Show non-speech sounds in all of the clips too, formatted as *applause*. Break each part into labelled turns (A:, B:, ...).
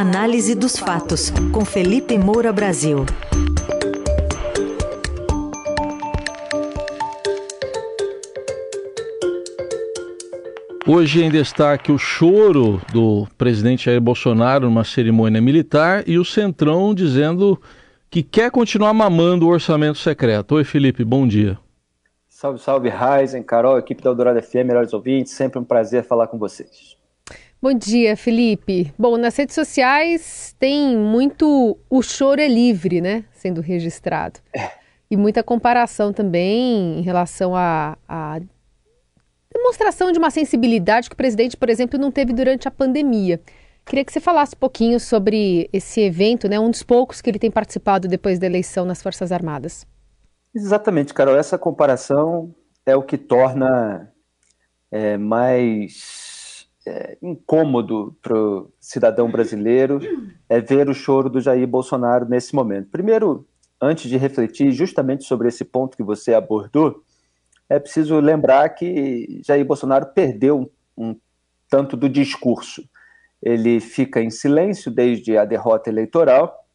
A: Análise dos fatos, com Felipe Moura Brasil.
B: Hoje em destaque o choro do presidente Jair Bolsonaro numa cerimônia militar e o Centrão dizendo que quer continuar mamando o orçamento secreto. Oi, Felipe, bom dia.
C: Salve, salve, Ryzen, Carol, equipe da Eldorado FM, melhores ouvintes, sempre um prazer falar com vocês.
D: Bom dia, Felipe. Bom, nas redes sociais tem muito o choro é livre, né, sendo registrado. É. E muita comparação também em relação a demonstração de uma sensibilidade que o presidente, por exemplo, não teve durante a pandemia. Queria que você falasse um pouquinho sobre esse evento, né, um dos poucos que ele tem participado depois da eleição nas Forças Armadas.
C: Exatamente, Carol. Essa comparação é o que torna é, mais é, incômodo para o cidadão brasileiro é ver o choro do Jair Bolsonaro nesse momento. Primeiro, antes de refletir justamente sobre esse ponto que você abordou, é preciso lembrar que Jair Bolsonaro perdeu um, um tanto do discurso. Ele fica em silêncio desde a derrota eleitoral.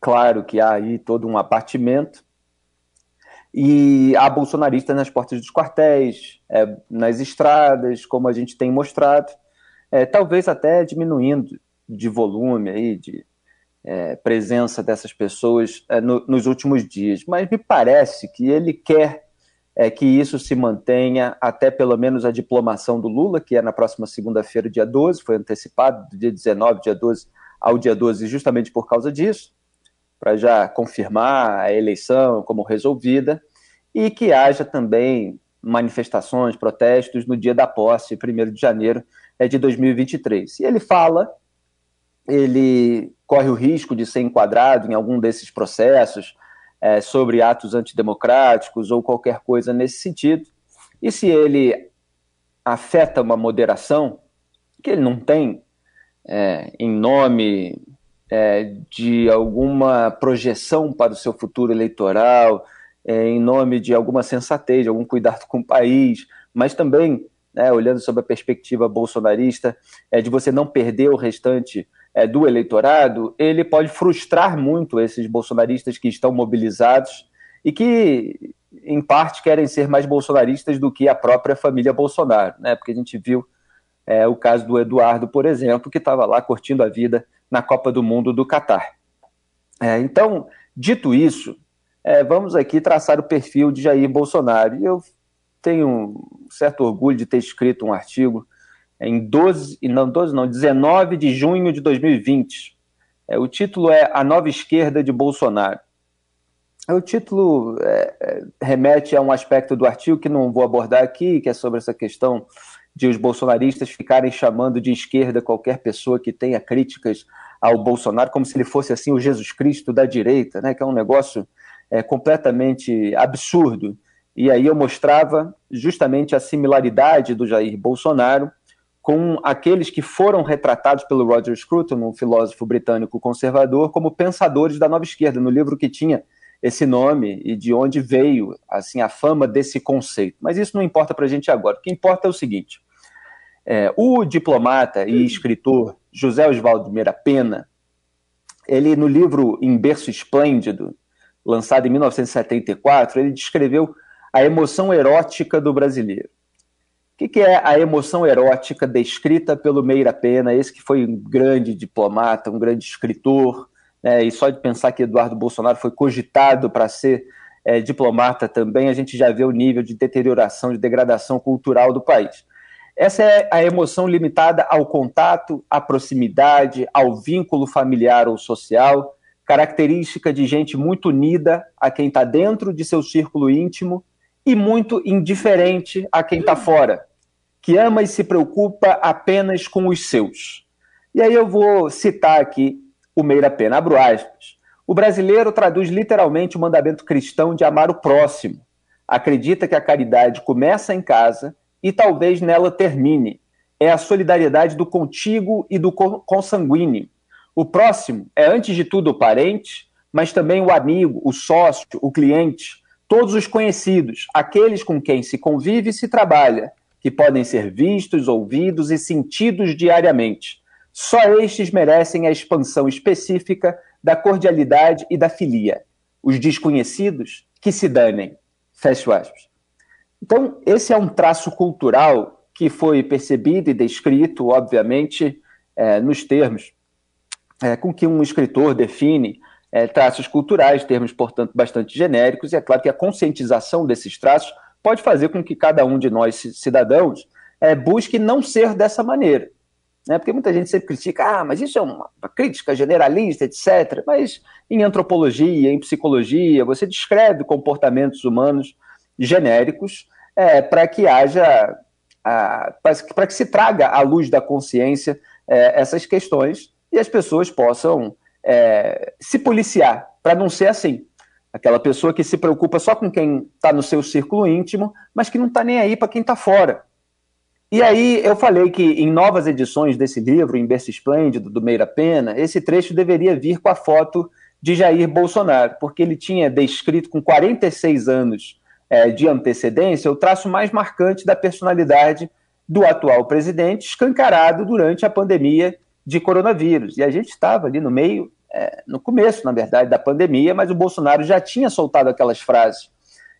C: Claro que há aí todo um abatimento. E há bolsonaristas nas portas dos quartéis, é, nas estradas, como a gente tem mostrado, é, talvez até diminuindo de volume aí, de é, presença dessas pessoas é, no, nos últimos dias. Mas me parece que ele quer é, que isso se mantenha até pelo menos a diplomação do Lula, que é na próxima segunda-feira, dia 12, foi antecipado do dia 19, dia 12 ao dia 12, justamente por causa disso, para já confirmar a eleição como resolvida, e que haja também manifestações, protestos no dia da posse, 1 de janeiro é de 2023. E ele fala, ele corre o risco de ser enquadrado em algum desses processos, é, sobre atos antidemocráticos ou qualquer coisa nesse sentido. E se ele afeta uma moderação, que ele não tem, é, em nome é, de alguma projeção para o seu futuro eleitoral, é, em nome de alguma sensatez, de algum cuidado com o país, mas também, né, olhando sob a perspectiva bolsonarista, é, de você não perder o restante é, do eleitorado, ele pode frustrar muito esses bolsonaristas que estão mobilizados e que, em parte, querem ser mais bolsonaristas do que a própria família Bolsonaro, né? Porque a gente viu é, o caso do Eduardo, por exemplo, que estava lá curtindo a vida na Copa do Mundo do Catar. É, então, dito isso, é, vamos aqui traçar o perfil de Jair Bolsonaro. E eu tenho um certo orgulho de ter escrito um artigo em 12, não 12 não, 19 de junho de 2020. É, o título é A Nova Esquerda de Bolsonaro. O título é, é, remete a um aspecto do artigo que não vou abordar aqui, que é sobre essa questão de os bolsonaristas ficarem chamando de esquerda qualquer pessoa que tenha críticas ao Bolsonaro, como se ele fosse assim o Jesus Cristo da direita, né, que é um negócio é, completamente absurdo. E aí eu mostrava justamente a similaridade do Jair Bolsonaro com aqueles que foram retratados pelo Roger Scruton, um filósofo britânico conservador, como pensadores da nova esquerda, no livro que tinha esse nome e de onde veio assim a fama desse conceito. Mas isso não importa para a gente agora. O que importa é o seguinte: é, o diplomata e escritor José Oswaldo Meira Pena, ele no livro Em Berço Esplêndido, lançado em 1974, ele descreveu a emoção erótica do brasileiro que, que é a emoção erótica descrita pelo Meira Pena, esse que foi um grande diplomata, um grande escritor, né, e só de pensar que Eduardo Bolsonaro foi cogitado para ser é, diplomata também, a gente já vê o nível de deterioração, de degradação cultural do país. Essa é a emoção limitada ao contato, à proximidade, ao vínculo familiar ou social, característica de gente muito unida a quem está dentro de seu círculo íntimo e muito indiferente a quem está fora, que ama e se preocupa apenas com os seus. E aí eu vou citar aqui o Meira Pena, abro aspas. O brasileiro traduz literalmente o mandamento cristão de amar o próximo. Acredita que a caridade começa em casa e talvez nela termine. É a solidariedade do contigo e do consanguíneo. O próximo é, antes de tudo, o parente, mas também o amigo, o sócio, o cliente, todos os conhecidos, aqueles com quem se convive e se trabalha, que podem ser vistos, ouvidos e sentidos diariamente. Só estes merecem a expansão específica da cordialidade e da filia. Os desconhecidos, que se danem. Fecho aspas. Então, esse é um traço cultural que foi percebido e descrito, obviamente, é, nos termos é, com que um escritor define é, traços culturais, termos, portanto, bastante genéricos, e é claro que a conscientização desses traços pode fazer com que cada um de nós, cidadãos, é, busque não ser dessa maneira. Né? Porque muita gente sempre critica, ah, mas isso é uma, crítica generalista, etc. Mas em antropologia, em psicologia, você descreve comportamentos humanos genéricos é, para que haja, para que se traga à luz da consciência é, essas questões e as pessoas possam é, se policiar para não ser assim. Aquela pessoa que se preocupa só com quem está no seu círculo íntimo, mas que não está nem aí para quem está fora. E aí eu falei que em novas edições desse livro, em Berço Esplêndido, do Meira Pena, esse trecho deveria vir com a foto de Jair Bolsonaro, porque ele tinha descrito com 46 anos é, de antecedência o traço mais marcante da personalidade do atual presidente, escancarado durante a pandemia de coronavírus. E a gente estava ali no meio, é, no começo, na verdade, da pandemia, mas o Bolsonaro já tinha soltado aquelas frases.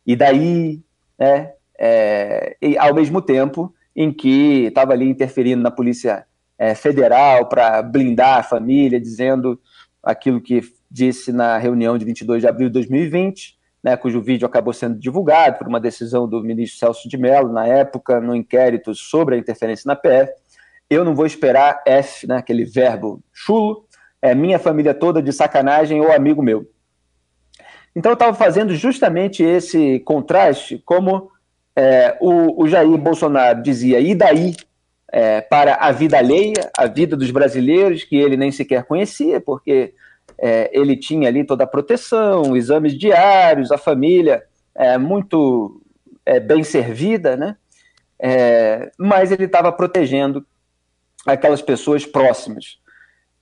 C: E daí, né, é, e ao mesmo tempo em que estava ali interferindo na Polícia é, Federal para blindar a família, dizendo aquilo que disse na reunião de 22 de abril de 2020, né, cujo vídeo acabou sendo divulgado por uma decisão do ministro Celso de Mello, na época, no inquérito sobre a interferência na PF. Eu não vou esperar F, né, aquele verbo chulo, é minha família toda de sacanagem ou amigo meu. Então eu estava fazendo justamente esse contraste, como é, o, o, Jair Bolsonaro dizia, e daí é, para a vida alheia, a vida dos brasileiros, que ele nem sequer conhecia, porque é, ele tinha ali toda a proteção, exames diários, a família é, muito é, bem servida, né? É, mas ele estava protegendo aquelas pessoas próximas.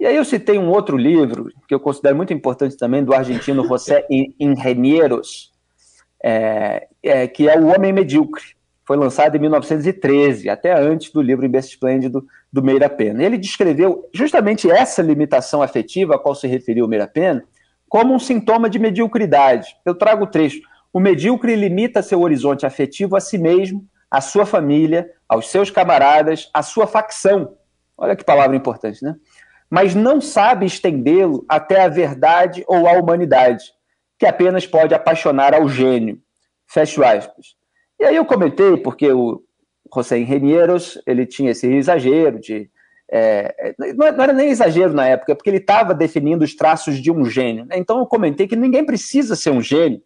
C: E aí eu citei um outro livro, que eu considero muito importante também, do argentino José *laughs* Ingenieros, é, é, que é O Homem Medíocre. Foi lançado em 1913, até antes do livro Imbecil Esplêndido do Meira Pena. Ele descreveu justamente essa limitação afetiva a qual se referiu o Meira Pena como um sintoma de mediocridade. Eu trago o trecho. O medíocre limita seu horizonte afetivo a si mesmo, à sua família, aos seus camaradas, à sua facção, Olha que palavra importante, né? Mas não sabe estendê-lo até a verdade ou a humanidade, que apenas pode apaixonar ao gênio. Fecho aspas. E aí eu comentei, porque o José Renieros, ele tinha esse exagero de... É, não era nem exagero na época, porque ele estava definindo os traços de um gênio. Né? Então eu comentei que ninguém precisa ser um gênio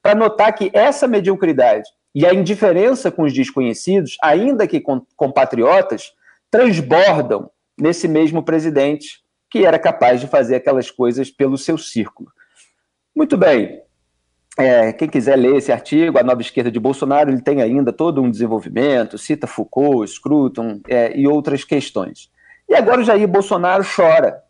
C: para notar que essa mediocridade e a indiferença com os desconhecidos, ainda que com compatriotas, transbordam nesse mesmo presidente que era capaz de fazer aquelas coisas pelo seu círculo. Muito bem. É, quem quiser ler esse artigo, A Nova Esquerda de Bolsonaro, ele tem ainda todo um desenvolvimento, cita Foucault, Scruton é, e outras questões. E agora o Jair Bolsonaro chora.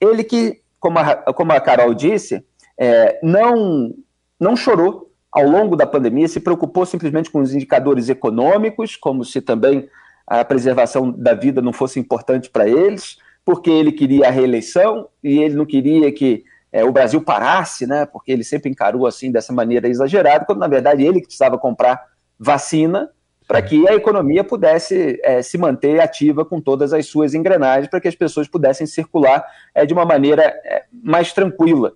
C: Ele que, como a, como a Carol disse, é, não, não chorou ao longo da pandemia, se preocupou simplesmente com os indicadores econômicos, como se também a preservação da vida não fosse importante para eles, porque ele queria a reeleição e ele não queria que é, o Brasil parasse, né? Porque ele sempre encarou assim dessa maneira exagerada, quando na verdade ele que precisava comprar vacina para que a economia pudesse é, se manter ativa com todas as suas engrenagens, para que as pessoas pudessem circular é, de uma maneira mais tranquila.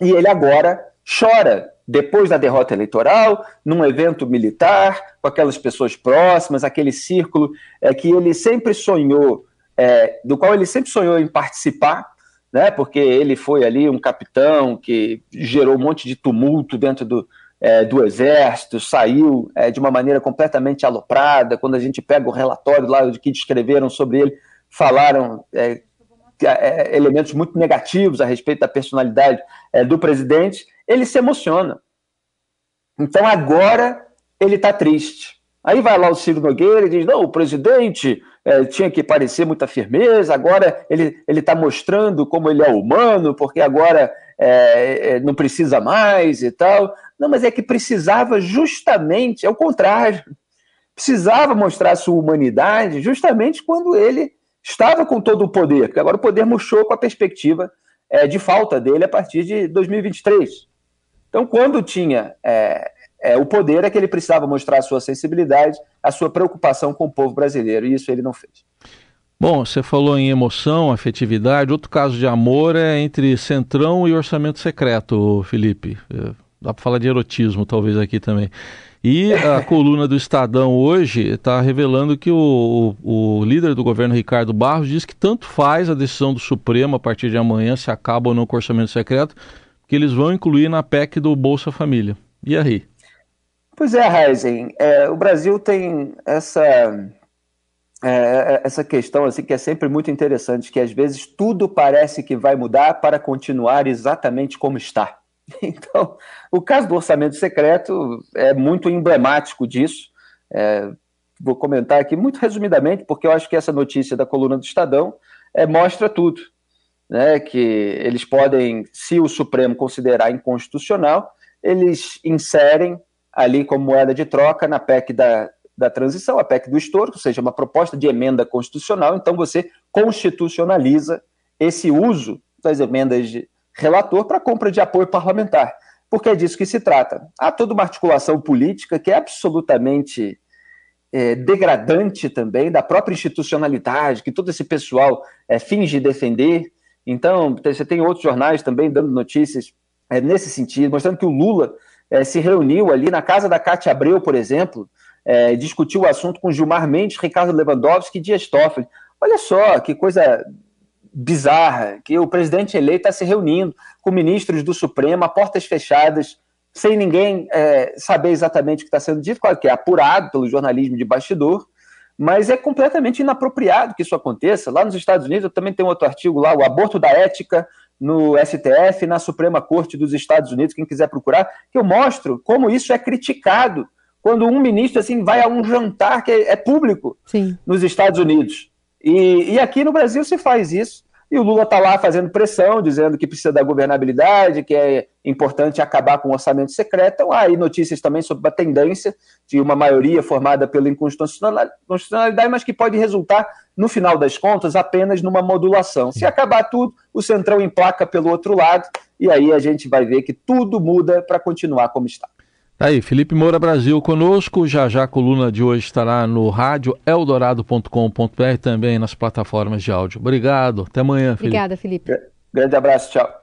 C: E ele agora chora depois da derrota eleitoral, num evento militar, com aquelas pessoas próximas, aquele círculo é, que ele sempre sonhou, é, do qual ele sempre sonhou em participar, né, porque ele foi ali um capitão que gerou um monte de tumulto dentro do, é, do exército, saiu é, de uma maneira completamente aloprada. Quando a gente pega o relatório lá de que descreveram sobre ele, falaram é, é, elementos muito negativos a respeito da personalidade do presidente ele se emociona. Então agora ele está triste. Aí vai lá o Ciro Nogueira e diz: não, o presidente é, tinha que parecer muita firmeza, agora ele está mostrando como ele é humano, porque agora é, é, não precisa mais e tal. Não, mas é que precisava justamente, é o contrário, precisava mostrar sua humanidade justamente quando ele estava com todo o poder, porque agora o poder murchou com a perspectiva é, de falta dele a partir de 2023. Então, quando tinha é, é, o poder, é que ele precisava mostrar a sua sensibilidade, a sua preocupação com o povo brasileiro, e isso ele não fez.
B: Bom, você falou em emoção, afetividade. Outro caso de amor é entre Centrão e Orçamento Secreto, Felipe. É, dá para falar de erotismo, talvez, aqui também. E a *laughs* coluna do Estadão hoje está revelando que o, o, o, líder do governo, Ricardo Barros, diz que tanto faz a decisão do Supremo a partir de amanhã se acaba ou não com o orçamento secreto, que eles vão incluir na PEC do Bolsa Família. E aí?
C: Pois é, Heisen, é, o Brasil tem essa, é, essa questão assim que é sempre muito interessante, que às vezes tudo parece que vai mudar para continuar exatamente como está. *laughs* Então, o caso do orçamento secreto é muito emblemático disso. É, vou comentar aqui muito resumidamente, porque eu acho que essa notícia da coluna do Estadão é, mostra tudo. Né, que eles podem, se o Supremo considerar inconstitucional, eles inserem ali como moeda de troca na PEC da, da transição, a PEC do estouro, ou seja, uma proposta de emenda constitucional, então você constitucionaliza esse uso das emendas de, relator para compra de apoio parlamentar, porque é disso que se trata. Há toda uma articulação política que é absolutamente é, degradante também da própria institucionalidade, que todo esse pessoal é, finge defender. Então, você tem outros jornais também dando notícias é, nesse sentido, mostrando que o Lula é, se reuniu ali na casa da Cátia Abreu, por exemplo, é, discutiu o assunto com Gilmar Mendes, Ricardo Lewandowski e Dias Toffoli. Olha só que coisa bizarra que o presidente eleito está se reunindo com ministros do Supremo a portas fechadas, sem ninguém é, saber exatamente o que está sendo dito, claro que é apurado pelo jornalismo de bastidor, mas é completamente inapropriado que isso aconteça. Lá nos Estados Unidos, eu também tenho outro artigo lá, o aborto da ética no STF, na Suprema Corte dos Estados Unidos, quem quiser procurar, que eu mostro como isso é criticado quando um ministro assim vai a um jantar que é, é público Sim. nos Estados Unidos. E, e aqui no Brasil se faz isso. E o Lula está lá fazendo pressão, dizendo que precisa da governabilidade, que é importante acabar com o orçamento secreto. Então, há aí notícias também sobre a tendência de uma maioria formada pela inconstitucionalidade, mas que pode resultar, no final das contas, apenas numa modulação. Se acabar tudo, o Centrão emplaca pelo outro lado, e aí a gente vai ver que tudo muda para continuar como está.
B: Tá aí, Felipe Moura Brasil conosco. Já já a coluna de hoje estará no rádio eldorado.com.br também nas plataformas de áudio. Obrigado. Até amanhã,
D: Felipe. Obrigada, Felipe.
C: Grande abraço, tchau.